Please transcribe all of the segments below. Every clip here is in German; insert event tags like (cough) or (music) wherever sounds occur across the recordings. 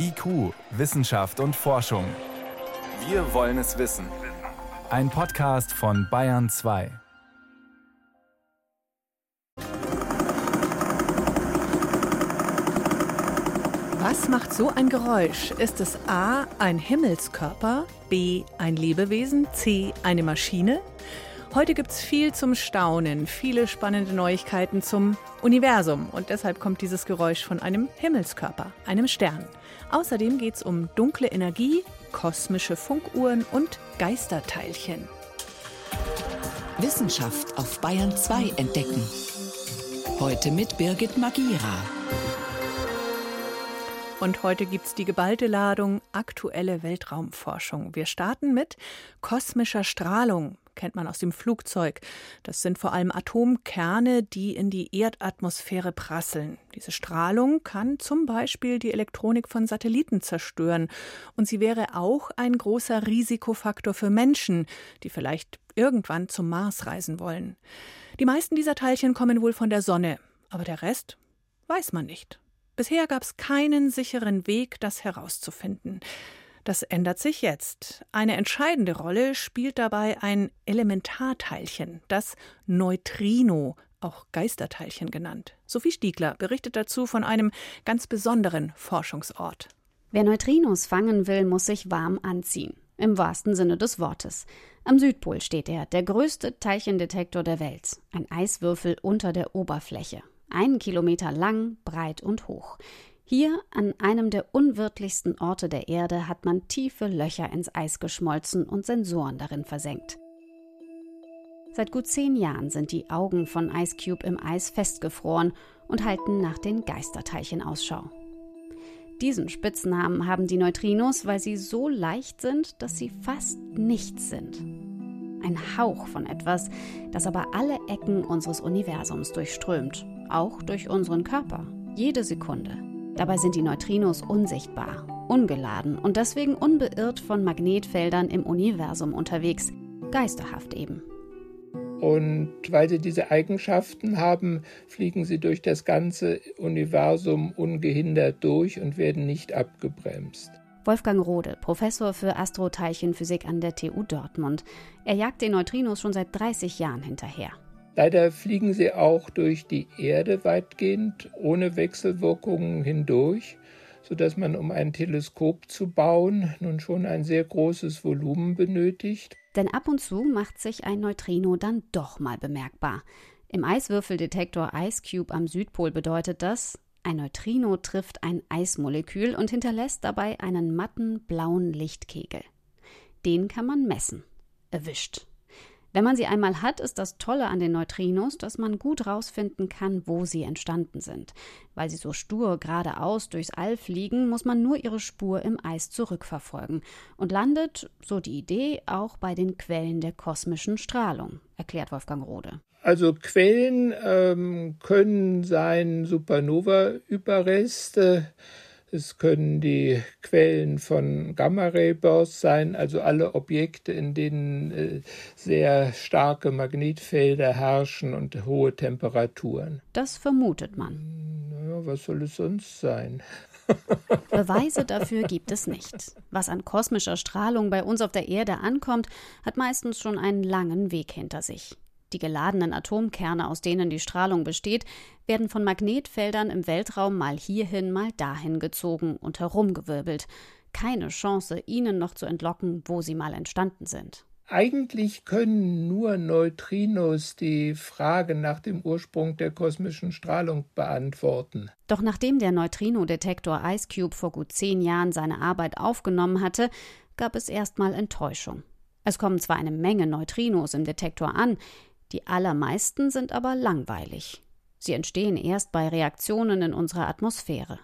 IQ, Wissenschaft und Forschung. Wir wollen es wissen. Ein Podcast von Bayern 2. Was macht so ein Geräusch? Ist es A, ein Himmelskörper, B, ein Lebewesen, C, eine Maschine? Heute gibt es viel zum Staunen, viele spannende Neuigkeiten zum Universum und deshalb kommt dieses Geräusch von einem Himmelskörper, einem Stern. Außerdem geht es um dunkle Energie, kosmische Funkuhren und Geisterteilchen. Wissenschaft auf Bayern 2 entdecken. Heute mit Birgit Magira. Und heute gibt es die geballte Ladung aktuelle Weltraumforschung. Wir starten mit kosmischer Strahlung kennt man aus dem Flugzeug. Das sind vor allem Atomkerne, die in die Erdatmosphäre prasseln. Diese Strahlung kann zum Beispiel die Elektronik von Satelliten zerstören. Und sie wäre auch ein großer Risikofaktor für Menschen, die vielleicht irgendwann zum Mars reisen wollen. Die meisten dieser Teilchen kommen wohl von der Sonne, aber der Rest weiß man nicht. Bisher gab es keinen sicheren Weg, das herauszufinden. Das ändert sich jetzt. Eine entscheidende Rolle spielt dabei ein Elementarteilchen, das Neutrino, auch Geisterteilchen genannt. Sophie Stiegler berichtet dazu von einem ganz besonderen Forschungsort. Wer Neutrinos fangen will, muss sich warm anziehen. Im wahrsten Sinne des Wortes. Am Südpol steht er, der größte Teilchendetektor der Welt. Ein Eiswürfel unter der Oberfläche. Einen Kilometer lang, breit und hoch. Hier, an einem der unwirtlichsten Orte der Erde, hat man tiefe Löcher ins Eis geschmolzen und Sensoren darin versenkt. Seit gut zehn Jahren sind die Augen von Ice Cube im Eis festgefroren und halten nach den Geisterteilchen Ausschau. Diesen Spitznamen haben die Neutrinos, weil sie so leicht sind, dass sie fast nichts sind. Ein Hauch von etwas, das aber alle Ecken unseres Universums durchströmt, auch durch unseren Körper, jede Sekunde. Dabei sind die Neutrinos unsichtbar, ungeladen und deswegen unbeirrt von Magnetfeldern im Universum unterwegs, geisterhaft eben. Und weil sie diese Eigenschaften haben, fliegen sie durch das ganze Universum ungehindert durch und werden nicht abgebremst. Wolfgang Rode, Professor für Astroteilchenphysik an der TU Dortmund. Er jagt den Neutrinos schon seit 30 Jahren hinterher. Leider fliegen sie auch durch die Erde weitgehend ohne Wechselwirkungen hindurch, sodass man, um ein Teleskop zu bauen, nun schon ein sehr großes Volumen benötigt. Denn ab und zu macht sich ein Neutrino dann doch mal bemerkbar. Im Eiswürfeldetektor Ice Cube am Südpol bedeutet das, ein Neutrino trifft ein Eismolekül und hinterlässt dabei einen matten blauen Lichtkegel. Den kann man messen. Erwischt. Wenn man sie einmal hat, ist das Tolle an den Neutrinos, dass man gut rausfinden kann, wo sie entstanden sind. Weil sie so stur geradeaus durchs All fliegen, muss man nur ihre Spur im Eis zurückverfolgen und landet, so die Idee, auch bei den Quellen der kosmischen Strahlung, erklärt Wolfgang Rode. Also Quellen ähm, können sein Supernova-Überreste, es können die Quellen von Gamma-Ray-Bursts sein, also alle Objekte, in denen äh, sehr starke Magnetfelder herrschen und hohe Temperaturen. Das vermutet man. Naja, was soll es sonst sein? (laughs) Beweise dafür gibt es nicht. Was an kosmischer Strahlung bei uns auf der Erde ankommt, hat meistens schon einen langen Weg hinter sich. Die geladenen Atomkerne, aus denen die Strahlung besteht, werden von Magnetfeldern im Weltraum mal hierhin, mal dahin gezogen und herumgewirbelt. Keine Chance, ihnen noch zu entlocken, wo sie mal entstanden sind. Eigentlich können nur Neutrinos die Frage nach dem Ursprung der kosmischen Strahlung beantworten. Doch nachdem der Neutrino-Detektor IceCube vor gut zehn Jahren seine Arbeit aufgenommen hatte, gab es erstmal Enttäuschung. Es kommen zwar eine Menge Neutrinos im Detektor an, die allermeisten sind aber langweilig. Sie entstehen erst bei Reaktionen in unserer Atmosphäre.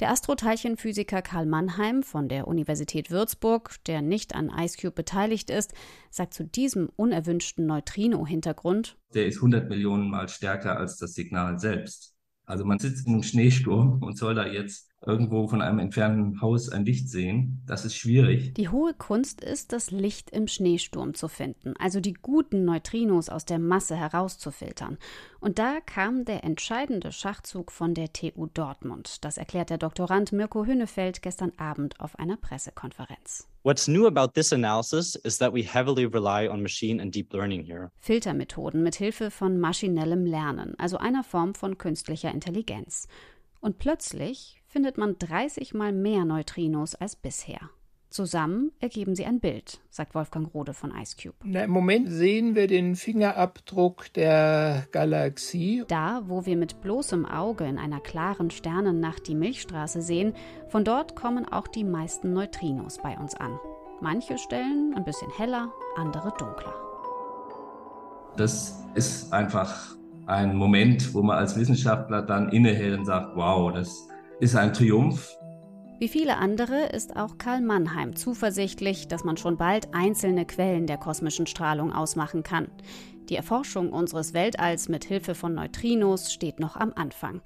Der Astroteilchenphysiker Karl Mannheim von der Universität Würzburg, der nicht an IceCube beteiligt ist, sagt zu diesem unerwünschten Neutrino-Hintergrund: Der ist 100 Millionen Mal stärker als das Signal selbst. Also man sitzt in einem Schneesturm und soll da jetzt irgendwo von einem entfernten Haus ein Licht sehen. Das ist schwierig. Die hohe Kunst ist, das Licht im Schneesturm zu finden, also die guten Neutrinos aus der Masse herauszufiltern. Und da kam der entscheidende Schachzug von der TU Dortmund. Das erklärt der Doktorand Mirko Hünnefeld gestern Abend auf einer Pressekonferenz. What's new about this analysis is that we heavily rely on machine and deep learning here. Filtermethoden mit Hilfe von maschinellem Lernen, also einer Form von künstlicher Intelligenz. Und plötzlich findet man 30 mal mehr Neutrinos als bisher. Zusammen ergeben sie ein Bild, sagt Wolfgang Rode von IceCube. Na, Im Moment sehen wir den Fingerabdruck der Galaxie. Da, wo wir mit bloßem Auge in einer klaren Sternennacht die Milchstraße sehen, von dort kommen auch die meisten Neutrinos bei uns an. Manche Stellen ein bisschen heller, andere dunkler. Das ist einfach ein Moment, wo man als Wissenschaftler dann innehält und sagt, wow, das ist ein Triumph. Wie viele andere ist auch Karl Mannheim zuversichtlich, dass man schon bald einzelne Quellen der kosmischen Strahlung ausmachen kann. Die Erforschung unseres Weltalls mit Hilfe von Neutrinos steht noch am Anfang.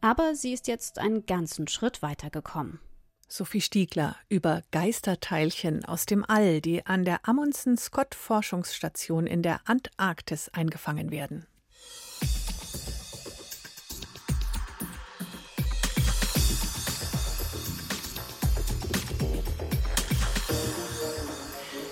Aber sie ist jetzt einen ganzen Schritt weitergekommen. Sophie Stiegler über Geisterteilchen aus dem All, die an der Amundsen Scott Forschungsstation in der Antarktis eingefangen werden.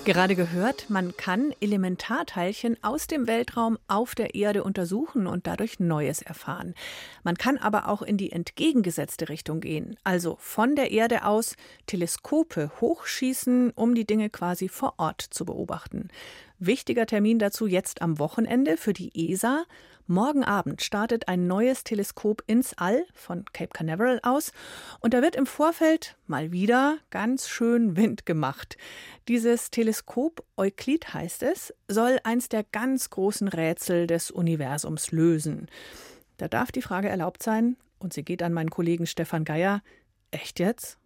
Gerade gehört, man kann Elementarteilchen aus dem Weltraum auf der Erde untersuchen und dadurch Neues erfahren. Man kann aber auch in die entgegengesetzte Richtung gehen, also von der Erde aus Teleskope hochschießen, um die Dinge quasi vor Ort zu beobachten. Wichtiger Termin dazu jetzt am Wochenende für die ESA. Morgen Abend startet ein neues Teleskop ins All von Cape Canaveral aus und da wird im Vorfeld mal wieder ganz schön Wind gemacht. Dieses Teleskop, Euklid heißt es, soll eins der ganz großen Rätsel des Universums lösen. Da darf die Frage erlaubt sein, und sie geht an meinen Kollegen Stefan Geier, echt jetzt?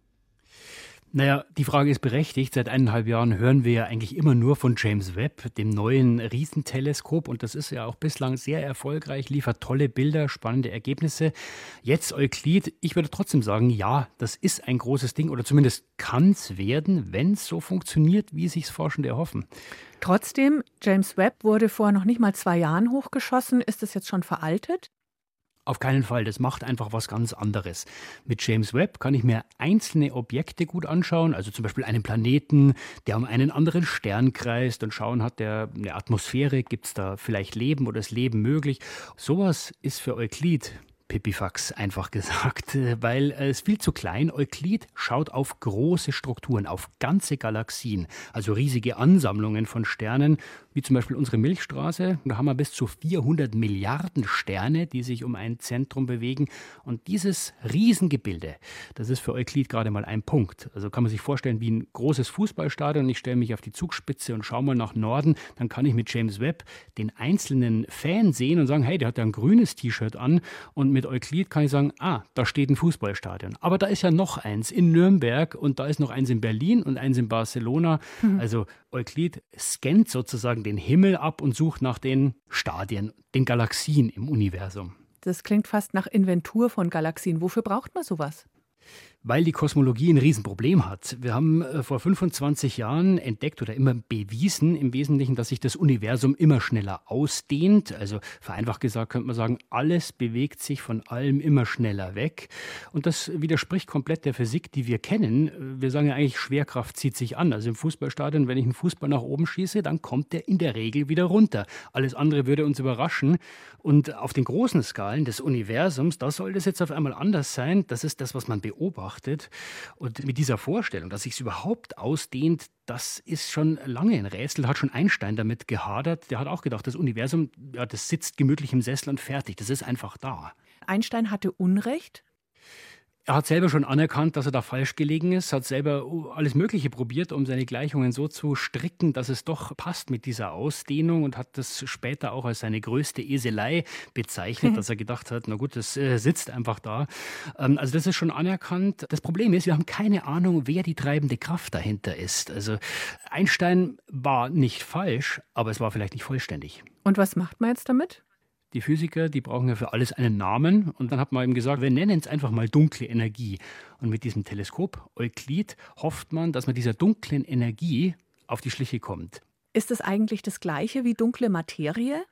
Naja, die Frage ist berechtigt. Seit eineinhalb Jahren hören wir ja eigentlich immer nur von James Webb, dem neuen Riesenteleskop. Und das ist ja auch bislang sehr erfolgreich, liefert tolle Bilder, spannende Ergebnisse. Jetzt Euklid. Ich würde trotzdem sagen, ja, das ist ein großes Ding oder zumindest kann es werden, wenn es so funktioniert, wie sich Forschende erhoffen. Trotzdem, James Webb wurde vor noch nicht mal zwei Jahren hochgeschossen. Ist es jetzt schon veraltet? Auf keinen Fall, das macht einfach was ganz anderes. Mit James Webb kann ich mir einzelne Objekte gut anschauen, also zum Beispiel einen Planeten, der um einen anderen Stern kreist und schauen, hat der eine Atmosphäre, gibt es da vielleicht Leben oder ist Leben möglich. Sowas ist für Euklid Pipifax einfach (laughs) gesagt, weil es viel zu klein. Euklid schaut auf große Strukturen, auf ganze Galaxien, also riesige Ansammlungen von Sternen wie zum Beispiel unsere Milchstraße. Da haben wir bis zu 400 Milliarden Sterne, die sich um ein Zentrum bewegen. Und dieses Riesengebilde, das ist für Euklid gerade mal ein Punkt. Also kann man sich vorstellen wie ein großes Fußballstadion. Ich stelle mich auf die Zugspitze und schaue mal nach Norden. Dann kann ich mit James Webb den einzelnen Fan sehen und sagen, hey, der hat ja ein grünes T-Shirt an. Und mit Euklid kann ich sagen, ah, da steht ein Fußballstadion. Aber da ist ja noch eins in Nürnberg und da ist noch eins in Berlin und eins in Barcelona. Mhm. Also Euklid scannt sozusagen den Himmel ab und sucht nach den Stadien, den Galaxien im Universum. Das klingt fast nach Inventur von Galaxien. Wofür braucht man sowas? Weil die Kosmologie ein Riesenproblem hat. Wir haben äh, vor 25 Jahren entdeckt oder immer bewiesen im Wesentlichen, dass sich das Universum immer schneller ausdehnt. Also vereinfacht gesagt könnte man sagen, alles bewegt sich von allem immer schneller weg. Und das widerspricht komplett der Physik, die wir kennen. Wir sagen ja eigentlich, Schwerkraft zieht sich an. Also im Fußballstadion, wenn ich einen Fußball nach oben schieße, dann kommt der in der Regel wieder runter. Alles andere würde uns überraschen. Und auf den großen Skalen des Universums, da soll das jetzt auf einmal anders sein. Das ist das, was man beobachtet betrachtet. Und mit dieser Vorstellung, dass sich es überhaupt ausdehnt, das ist schon lange ein Rätsel. Hat schon Einstein damit gehadert. Der hat auch gedacht, das Universum, ja, das sitzt gemütlich im Sessel und fertig. Das ist einfach da. Einstein hatte Unrecht? Er hat selber schon anerkannt, dass er da falsch gelegen ist, hat selber alles Mögliche probiert, um seine Gleichungen so zu stricken, dass es doch passt mit dieser Ausdehnung und hat das später auch als seine größte Eselei bezeichnet, dass er gedacht hat, na gut, das äh, sitzt einfach da. Ähm, also das ist schon anerkannt. Das Problem ist, wir haben keine Ahnung, wer die treibende Kraft dahinter ist. Also Einstein war nicht falsch, aber es war vielleicht nicht vollständig. Und was macht man jetzt damit? Die Physiker, die brauchen ja für alles einen Namen. Und dann hat man eben gesagt, wir nennen es einfach mal dunkle Energie. Und mit diesem Teleskop Euklid hofft man, dass man dieser dunklen Energie auf die Schliche kommt. Ist es eigentlich das gleiche wie dunkle Materie?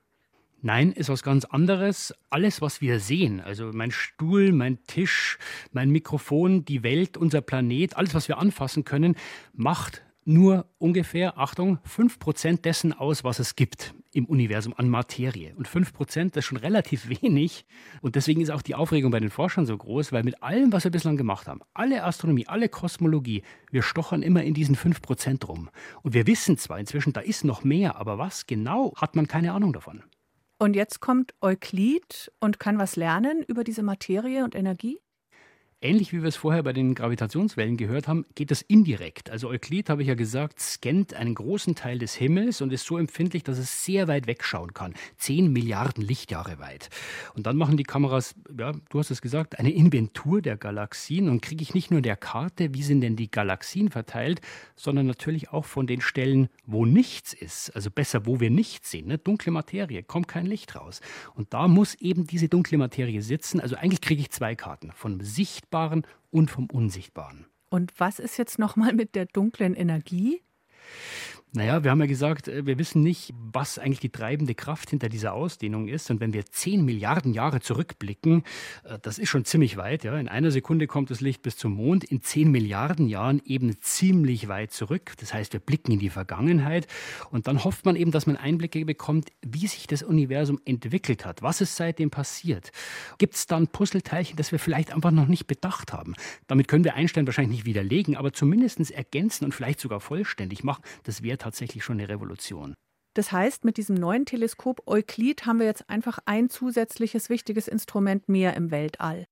Nein, ist was ganz anderes. Alles, was wir sehen, also mein Stuhl, mein Tisch, mein Mikrofon, die Welt, unser Planet, alles, was wir anfassen können, macht nur ungefähr, Achtung, 5% dessen aus, was es gibt im Universum an Materie. Und 5% das ist schon relativ (laughs) wenig. Und deswegen ist auch die Aufregung bei den Forschern so groß, weil mit allem, was wir bislang gemacht haben, alle Astronomie, alle Kosmologie, wir stochern immer in diesen 5% rum. Und wir wissen zwar inzwischen, da ist noch mehr, aber was genau, hat man keine Ahnung davon. Und jetzt kommt Euklid und kann was lernen über diese Materie und Energie? Ähnlich wie wir es vorher bei den Gravitationswellen gehört haben, geht das indirekt. Also Euklid, habe ich ja gesagt, scannt einen großen Teil des Himmels und ist so empfindlich, dass es sehr weit wegschauen kann. Zehn Milliarden Lichtjahre weit. Und dann machen die Kameras, ja, du hast es gesagt, eine Inventur der Galaxien und kriege ich nicht nur der Karte, wie sind denn die Galaxien verteilt, sondern natürlich auch von den Stellen, wo nichts ist. Also besser, wo wir nichts sehen. Ne? Dunkle Materie, kommt kein Licht raus. Und da muss eben diese dunkle Materie sitzen. Also eigentlich kriege ich zwei Karten. Von Sicht Sichtbaren und vom Unsichtbaren. Und was ist jetzt nochmal mit der dunklen Energie? Naja, wir haben ja gesagt, äh, wir wissen nicht, was eigentlich die treibende Kraft hinter dieser Ausdehnung ist. Und wenn wir 10 Milliarden Jahre zurückblicken, äh, das ist schon ziemlich weit. Ja. In einer Sekunde kommt das Licht bis zum Mond, in 10 Milliarden Jahren eben ziemlich weit zurück. Das heißt, wir blicken in die Vergangenheit. Und dann hofft man eben, dass man Einblicke bekommt, wie sich das Universum entwickelt hat. Was ist seitdem passiert? Gibt es da ein Puzzleteilchen, das wir vielleicht einfach noch nicht bedacht haben? Damit können wir Einstein wahrscheinlich nicht widerlegen, aber zumindest ergänzen und vielleicht sogar vollständig machen. Das wäre tatsächlich schon eine Revolution. Das heißt, mit diesem neuen Teleskop Euklid haben wir jetzt einfach ein zusätzliches wichtiges Instrument mehr im Weltall.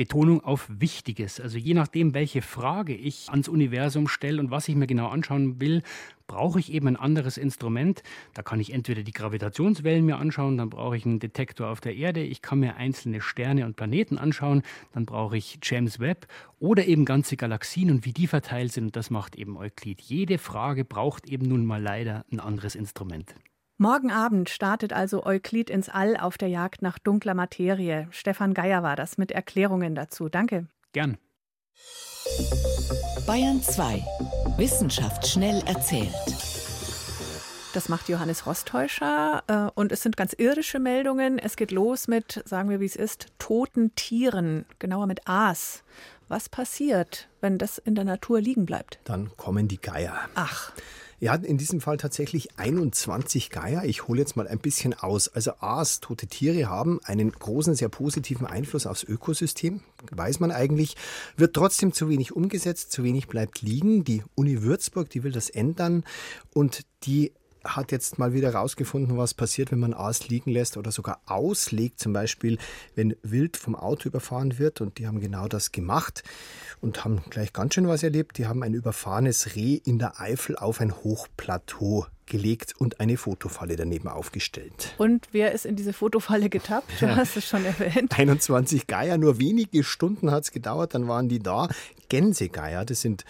Betonung auf Wichtiges. Also je nachdem, welche Frage ich ans Universum stelle und was ich mir genau anschauen will, brauche ich eben ein anderes Instrument. Da kann ich entweder die Gravitationswellen mir anschauen, dann brauche ich einen Detektor auf der Erde, ich kann mir einzelne Sterne und Planeten anschauen, dann brauche ich James Webb oder eben ganze Galaxien und wie die verteilt sind. Und das macht eben Euklid. Jede Frage braucht eben nun mal leider ein anderes Instrument. Morgen Abend startet also Euklid ins All auf der Jagd nach dunkler Materie. Stefan Geier war das mit Erklärungen dazu. Danke. Gern. Bayern 2. Wissenschaft schnell erzählt. Das macht Johannes Rostäuscher äh, und es sind ganz irdische Meldungen. Es geht los mit, sagen wir wie es ist, toten Tieren, genauer mit Aas. Was passiert, wenn das in der Natur liegen bleibt? Dann kommen die Geier. Ach. Er hat in diesem Fall tatsächlich 21 Geier. Ich hole jetzt mal ein bisschen aus. Also Aas, tote Tiere haben einen großen, sehr positiven Einfluss aufs Ökosystem, weiß man eigentlich, wird trotzdem zu wenig umgesetzt, zu wenig bleibt liegen. Die Uni Würzburg, die will das ändern und die hat jetzt mal wieder herausgefunden, was passiert, wenn man Aas liegen lässt oder sogar auslegt, zum Beispiel, wenn Wild vom Auto überfahren wird. Und die haben genau das gemacht und haben gleich ganz schön was erlebt. Die haben ein überfahrenes Reh in der Eifel auf ein Hochplateau gelegt und eine Fotofalle daneben aufgestellt. Und wer ist in diese Fotofalle getappt? Du ja. hast es schon erwähnt. (laughs) 21 Geier, nur wenige Stunden hat es gedauert, dann waren die da. Gänsegeier, das sind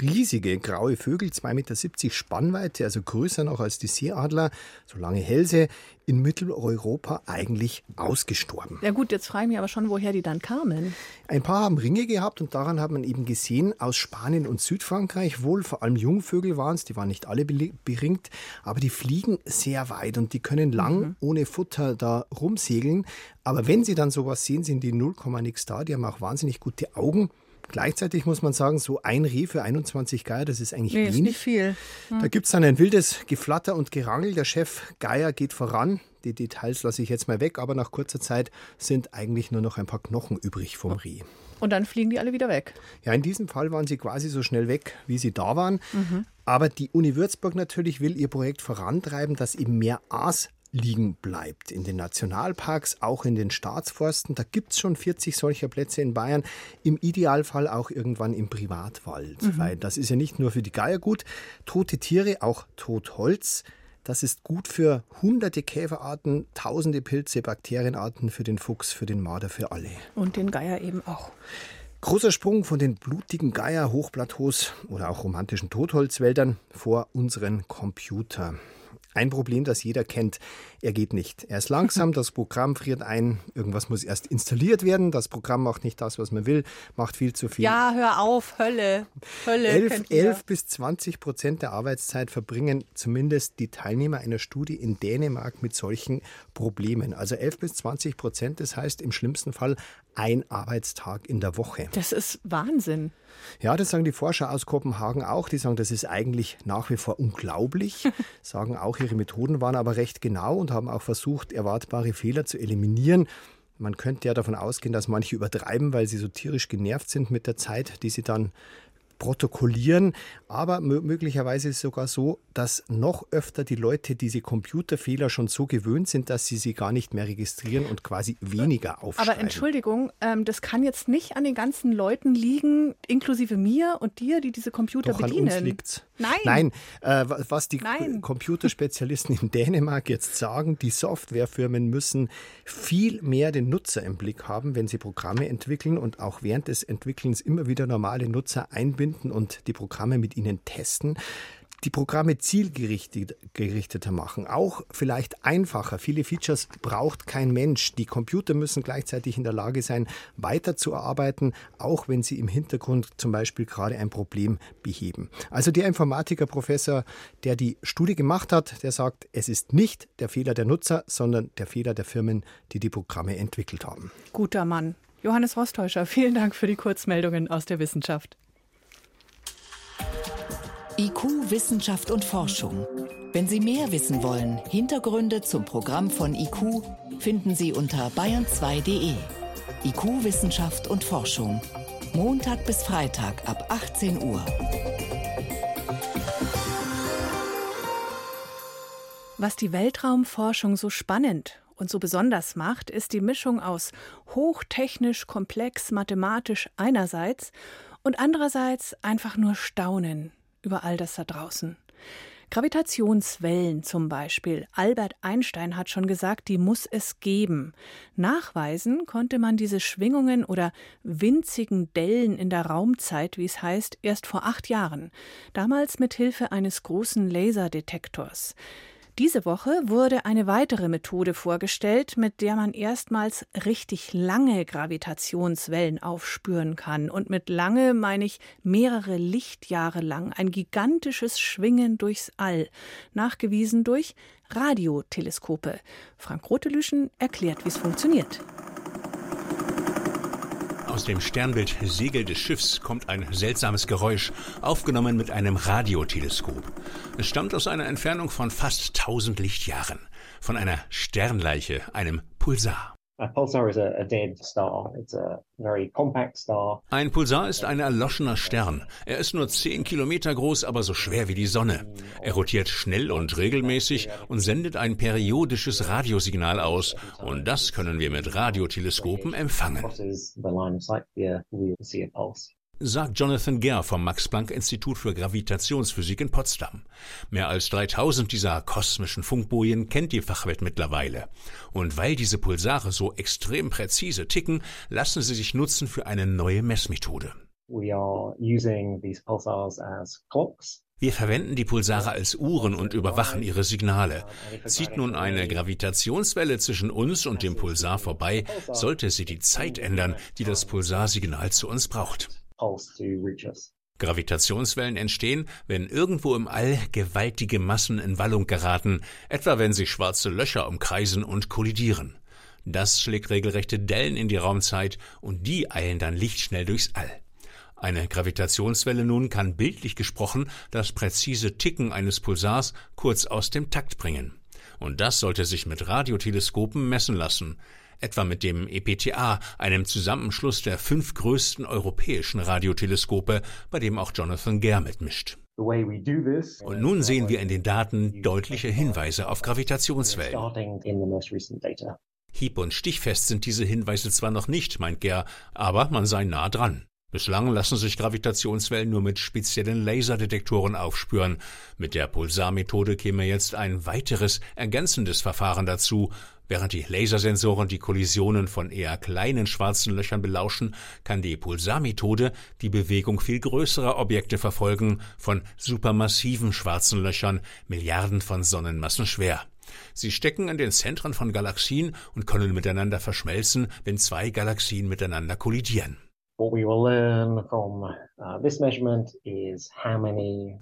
riesige graue Vögel, 2,70 Meter Spannweite, also größer noch als die Seeadler, so lange Hälse, in Mitteleuropa eigentlich ausgestorben. Ja gut, jetzt frage ich mich aber schon, woher die dann kamen. Ein paar haben Ringe gehabt und daran hat man eben gesehen, aus Spanien und Südfrankreich wohl, vor allem Jungvögel waren es, die waren nicht alle beringt, aber die fliegen sehr weit und die können lang mhm. ohne Futter da rumsegeln. Aber wenn sie dann sowas sehen, sind die 0, nix da, die haben auch wahnsinnig gute Augen. Gleichzeitig muss man sagen, so ein Reh für 21 Geier, das ist eigentlich nee, wenig. Ist nicht viel. Hm. Da gibt es dann ein wildes Geflatter und Gerangel. Der Chef Geier geht voran. Die Details lasse ich jetzt mal weg, aber nach kurzer Zeit sind eigentlich nur noch ein paar Knochen übrig vom Reh. Und dann fliegen die alle wieder weg. Ja, in diesem Fall waren sie quasi so schnell weg, wie sie da waren. Mhm. Aber die Uni Würzburg natürlich will ihr Projekt vorantreiben, dass eben mehr Aas liegen bleibt. In den Nationalparks, auch in den Staatsforsten. Da gibt es schon 40 solcher Plätze in Bayern. Im Idealfall auch irgendwann im Privatwald. Mhm. Weil das ist ja nicht nur für die Geier gut. Tote Tiere, auch Totholz. Das ist gut für hunderte Käferarten, tausende Pilze, Bakterienarten, für den Fuchs, für den Marder, für alle. Und den Geier eben auch. Großer Sprung von den blutigen Geier-Hochplateaus oder auch romantischen Totholzwäldern vor unseren Computer. Ein Problem, das jeder kennt. Er geht nicht. Er ist langsam, (laughs) das Programm friert ein, irgendwas muss erst installiert werden, das Programm macht nicht das, was man will, macht viel zu viel. Ja, hör auf, Hölle. Hölle. 11, 11 bis 20 Prozent der Arbeitszeit verbringen zumindest die Teilnehmer einer Studie in Dänemark mit solchen Problemen. Also 11 bis 20 Prozent, das heißt im schlimmsten Fall ein Arbeitstag in der Woche. Das ist Wahnsinn. Ja, das sagen die Forscher aus Kopenhagen auch. Die sagen, das ist eigentlich nach wie vor unglaublich. (laughs) sagen auch, ihre Methoden waren aber recht genau und haben auch versucht, erwartbare Fehler zu eliminieren. Man könnte ja davon ausgehen, dass manche übertreiben, weil sie so tierisch genervt sind mit der Zeit, die sie dann protokollieren. Aber möglicherweise ist es sogar so, dass noch öfter die Leute diese Computerfehler schon so gewöhnt sind, dass sie sie gar nicht mehr registrieren und quasi weniger aufschreiben. Aber Entschuldigung, ähm, das kann jetzt nicht an den ganzen Leuten liegen, inklusive mir und dir, die diese Computer Doch bedienen. An uns liegt's. Nein. Nein, äh, was die Nein. Computerspezialisten in Dänemark jetzt sagen, die Softwarefirmen müssen viel mehr den Nutzer im Blick haben, wenn sie Programme entwickeln und auch während des Entwickelns immer wieder normale Nutzer einbinden und die Programme mit ihnen testen die Programme zielgerichteter machen, auch vielleicht einfacher. Viele Features braucht kein Mensch. Die Computer müssen gleichzeitig in der Lage sein, weiterzuarbeiten, auch wenn sie im Hintergrund zum Beispiel gerade ein Problem beheben. Also der Informatikerprofessor, der die Studie gemacht hat, der sagt, es ist nicht der Fehler der Nutzer, sondern der Fehler der Firmen, die die Programme entwickelt haben. Guter Mann. Johannes Rostäuscher, vielen Dank für die Kurzmeldungen aus der Wissenschaft. IQ, Wissenschaft und Forschung. Wenn Sie mehr wissen wollen, Hintergründe zum Programm von IQ finden Sie unter bayern2.de. IQ, Wissenschaft und Forschung. Montag bis Freitag ab 18 Uhr. Was die Weltraumforschung so spannend und so besonders macht, ist die Mischung aus hochtechnisch, komplex, mathematisch einerseits und andererseits einfach nur Staunen, über all das da draußen. Gravitationswellen zum Beispiel. Albert Einstein hat schon gesagt, die muss es geben. Nachweisen konnte man diese Schwingungen oder winzigen Dellen in der Raumzeit, wie es heißt, erst vor acht Jahren. Damals mit Hilfe eines großen Laserdetektors. Diese Woche wurde eine weitere Methode vorgestellt, mit der man erstmals richtig lange Gravitationswellen aufspüren kann. Und mit lange meine ich mehrere Lichtjahre lang. Ein gigantisches Schwingen durchs All. Nachgewiesen durch Radioteleskope. Frank Rotelüschen erklärt, wie es funktioniert. Aus dem Sternbild Segel des Schiffs kommt ein seltsames Geräusch, aufgenommen mit einem Radioteleskop. Es stammt aus einer Entfernung von fast 1000 Lichtjahren, von einer Sternleiche, einem Pulsar. Ein Pulsar ist ein erloschener Stern. Er ist nur 10 Kilometer groß, aber so schwer wie die Sonne. Er rotiert schnell und regelmäßig und sendet ein periodisches Radiosignal aus. Und das können wir mit Radioteleskopen empfangen sagt Jonathan Gare vom Max-Planck-Institut für Gravitationsphysik in Potsdam. Mehr als 3000 dieser kosmischen Funkbojen kennt die Fachwelt mittlerweile. Und weil diese Pulsare so extrem präzise ticken, lassen sie sich nutzen für eine neue Messmethode. Wir verwenden die Pulsare als Uhren und überwachen ihre Signale. Zieht nun eine Gravitationswelle zwischen uns und dem Pulsar vorbei, sollte sie die Zeit ändern, die das Pulsarsignal zu uns braucht. Gravitationswellen entstehen, wenn irgendwo im All gewaltige Massen in Wallung geraten, etwa wenn sich schwarze Löcher umkreisen und kollidieren. Das schlägt regelrechte Dellen in die Raumzeit und die eilen dann lichtschnell durchs All. Eine Gravitationswelle nun kann bildlich gesprochen das präzise Ticken eines Pulsars kurz aus dem Takt bringen. Und das sollte sich mit Radioteleskopen messen lassen etwa mit dem EPTA, einem Zusammenschluss der fünf größten europäischen Radioteleskope, bei dem auch Jonathan Gare mitmischt. Und nun sehen wir in den Daten deutliche Hinweise auf Gravitationswellen. Hieb- und stichfest sind diese Hinweise zwar noch nicht, meint Gare, aber man sei nah dran. Bislang lassen sich Gravitationswellen nur mit speziellen Laserdetektoren aufspüren. Mit der Pulsarmethode käme jetzt ein weiteres, ergänzendes Verfahren dazu, Während die Lasersensoren die Kollisionen von eher kleinen schwarzen Löchern belauschen, kann die Pulsarmethode die Bewegung viel größerer Objekte verfolgen, von supermassiven schwarzen Löchern, Milliarden von Sonnenmassen schwer. Sie stecken in den Zentren von Galaxien und können miteinander verschmelzen, wenn zwei Galaxien miteinander kollidieren.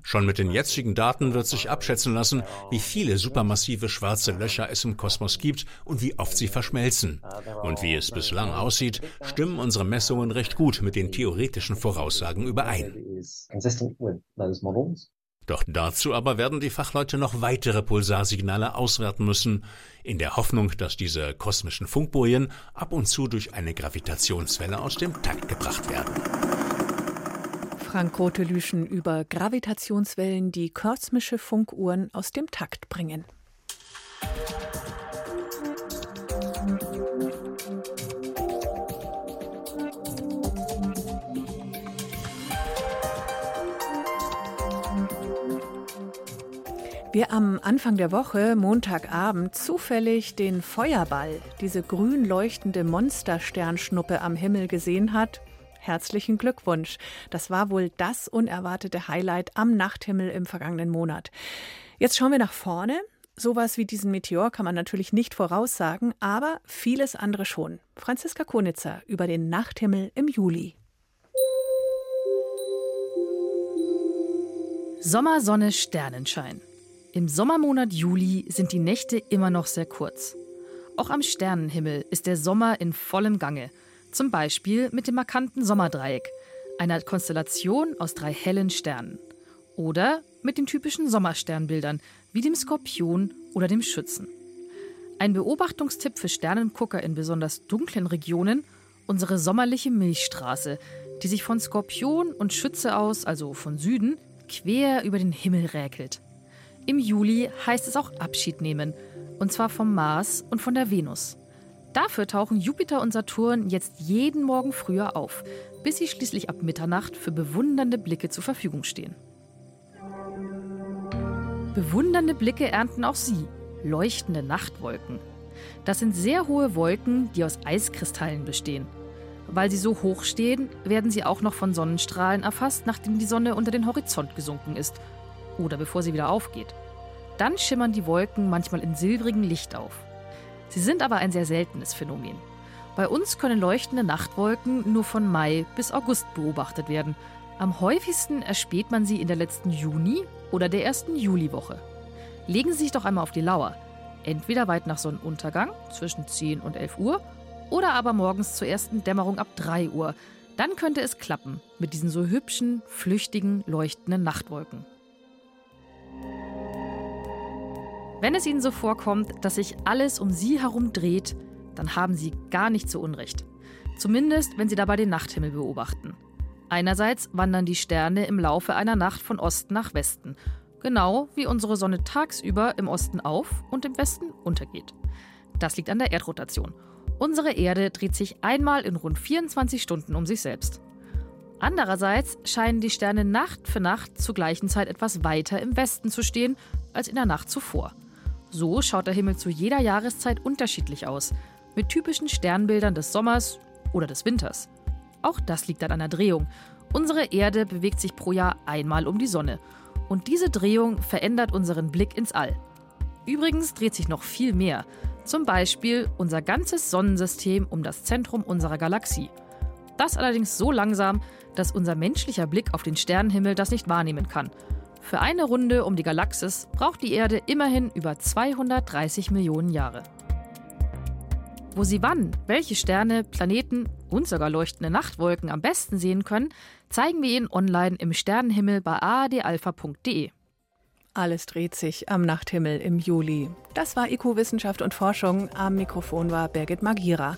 Schon mit den jetzigen Daten wird sich abschätzen lassen, wie viele supermassive schwarze Löcher es im Kosmos gibt und wie oft sie verschmelzen. Und wie es bislang aussieht, stimmen unsere Messungen recht gut mit den theoretischen Voraussagen überein. Doch dazu aber werden die Fachleute noch weitere Pulsarsignale auswerten müssen, in der Hoffnung, dass diese kosmischen Funkbojen ab und zu durch eine Gravitationswelle aus dem Takt gebracht werden. Frank Rotelüschen über Gravitationswellen, die kosmische Funkuhren aus dem Takt bringen. Wir am Anfang der Woche, Montagabend, zufällig den Feuerball, diese grün leuchtende Monstersternschnuppe am Himmel gesehen hat, herzlichen Glückwunsch. Das war wohl das unerwartete Highlight am Nachthimmel im vergangenen Monat. Jetzt schauen wir nach vorne. Sowas wie diesen Meteor kann man natürlich nicht voraussagen, aber vieles andere schon. Franziska Konitzer über den Nachthimmel im Juli. Sommersonne, Sternenschein. Im Sommermonat Juli sind die Nächte immer noch sehr kurz. Auch am Sternenhimmel ist der Sommer in vollem Gange. Zum Beispiel mit dem markanten Sommerdreieck, einer Konstellation aus drei hellen Sternen. Oder mit den typischen Sommersternbildern wie dem Skorpion oder dem Schützen. Ein Beobachtungstipp für Sternengucker in besonders dunklen Regionen, unsere sommerliche Milchstraße, die sich von Skorpion und Schütze aus, also von Süden, quer über den Himmel räkelt. Im Juli heißt es auch Abschied nehmen, und zwar vom Mars und von der Venus. Dafür tauchen Jupiter und Saturn jetzt jeden Morgen früher auf, bis sie schließlich ab Mitternacht für bewundernde Blicke zur Verfügung stehen. Bewundernde Blicke ernten auch Sie, leuchtende Nachtwolken. Das sind sehr hohe Wolken, die aus Eiskristallen bestehen. Weil sie so hoch stehen, werden sie auch noch von Sonnenstrahlen erfasst, nachdem die Sonne unter den Horizont gesunken ist oder bevor sie wieder aufgeht. Dann schimmern die Wolken manchmal in silbrigem Licht auf. Sie sind aber ein sehr seltenes Phänomen. Bei uns können leuchtende Nachtwolken nur von Mai bis August beobachtet werden. Am häufigsten erspäht man sie in der letzten Juni- oder der ersten Juliwoche. Legen Sie sich doch einmal auf die Lauer. Entweder weit nach Sonnenuntergang zwischen 10 und 11 Uhr oder aber morgens zur ersten Dämmerung ab 3 Uhr. Dann könnte es klappen mit diesen so hübschen, flüchtigen, leuchtenden Nachtwolken. Wenn es Ihnen so vorkommt, dass sich alles um Sie herum dreht, dann haben Sie gar nicht so Unrecht. Zumindest, wenn Sie dabei den Nachthimmel beobachten. Einerseits wandern die Sterne im Laufe einer Nacht von Osten nach Westen, genau wie unsere Sonne tagsüber im Osten auf und im Westen untergeht. Das liegt an der Erdrotation. Unsere Erde dreht sich einmal in rund 24 Stunden um sich selbst. Andererseits scheinen die Sterne Nacht für Nacht zur gleichen Zeit etwas weiter im Westen zu stehen als in der Nacht zuvor. So schaut der Himmel zu jeder Jahreszeit unterschiedlich aus, mit typischen Sternbildern des Sommers oder des Winters. Auch das liegt an einer Drehung. Unsere Erde bewegt sich pro Jahr einmal um die Sonne. Und diese Drehung verändert unseren Blick ins All. Übrigens dreht sich noch viel mehr. Zum Beispiel unser ganzes Sonnensystem um das Zentrum unserer Galaxie. Das allerdings so langsam, dass unser menschlicher Blick auf den Sternenhimmel das nicht wahrnehmen kann. Für eine Runde um die Galaxis braucht die Erde immerhin über 230 Millionen Jahre. Wo Sie wann, welche Sterne, Planeten und sogar leuchtende Nachtwolken am besten sehen können, zeigen wir Ihnen online im Sternenhimmel bei aadalpha.de. Alles dreht sich am Nachthimmel im Juli. Das war IQ Wissenschaft und Forschung. Am Mikrofon war Birgit Magira.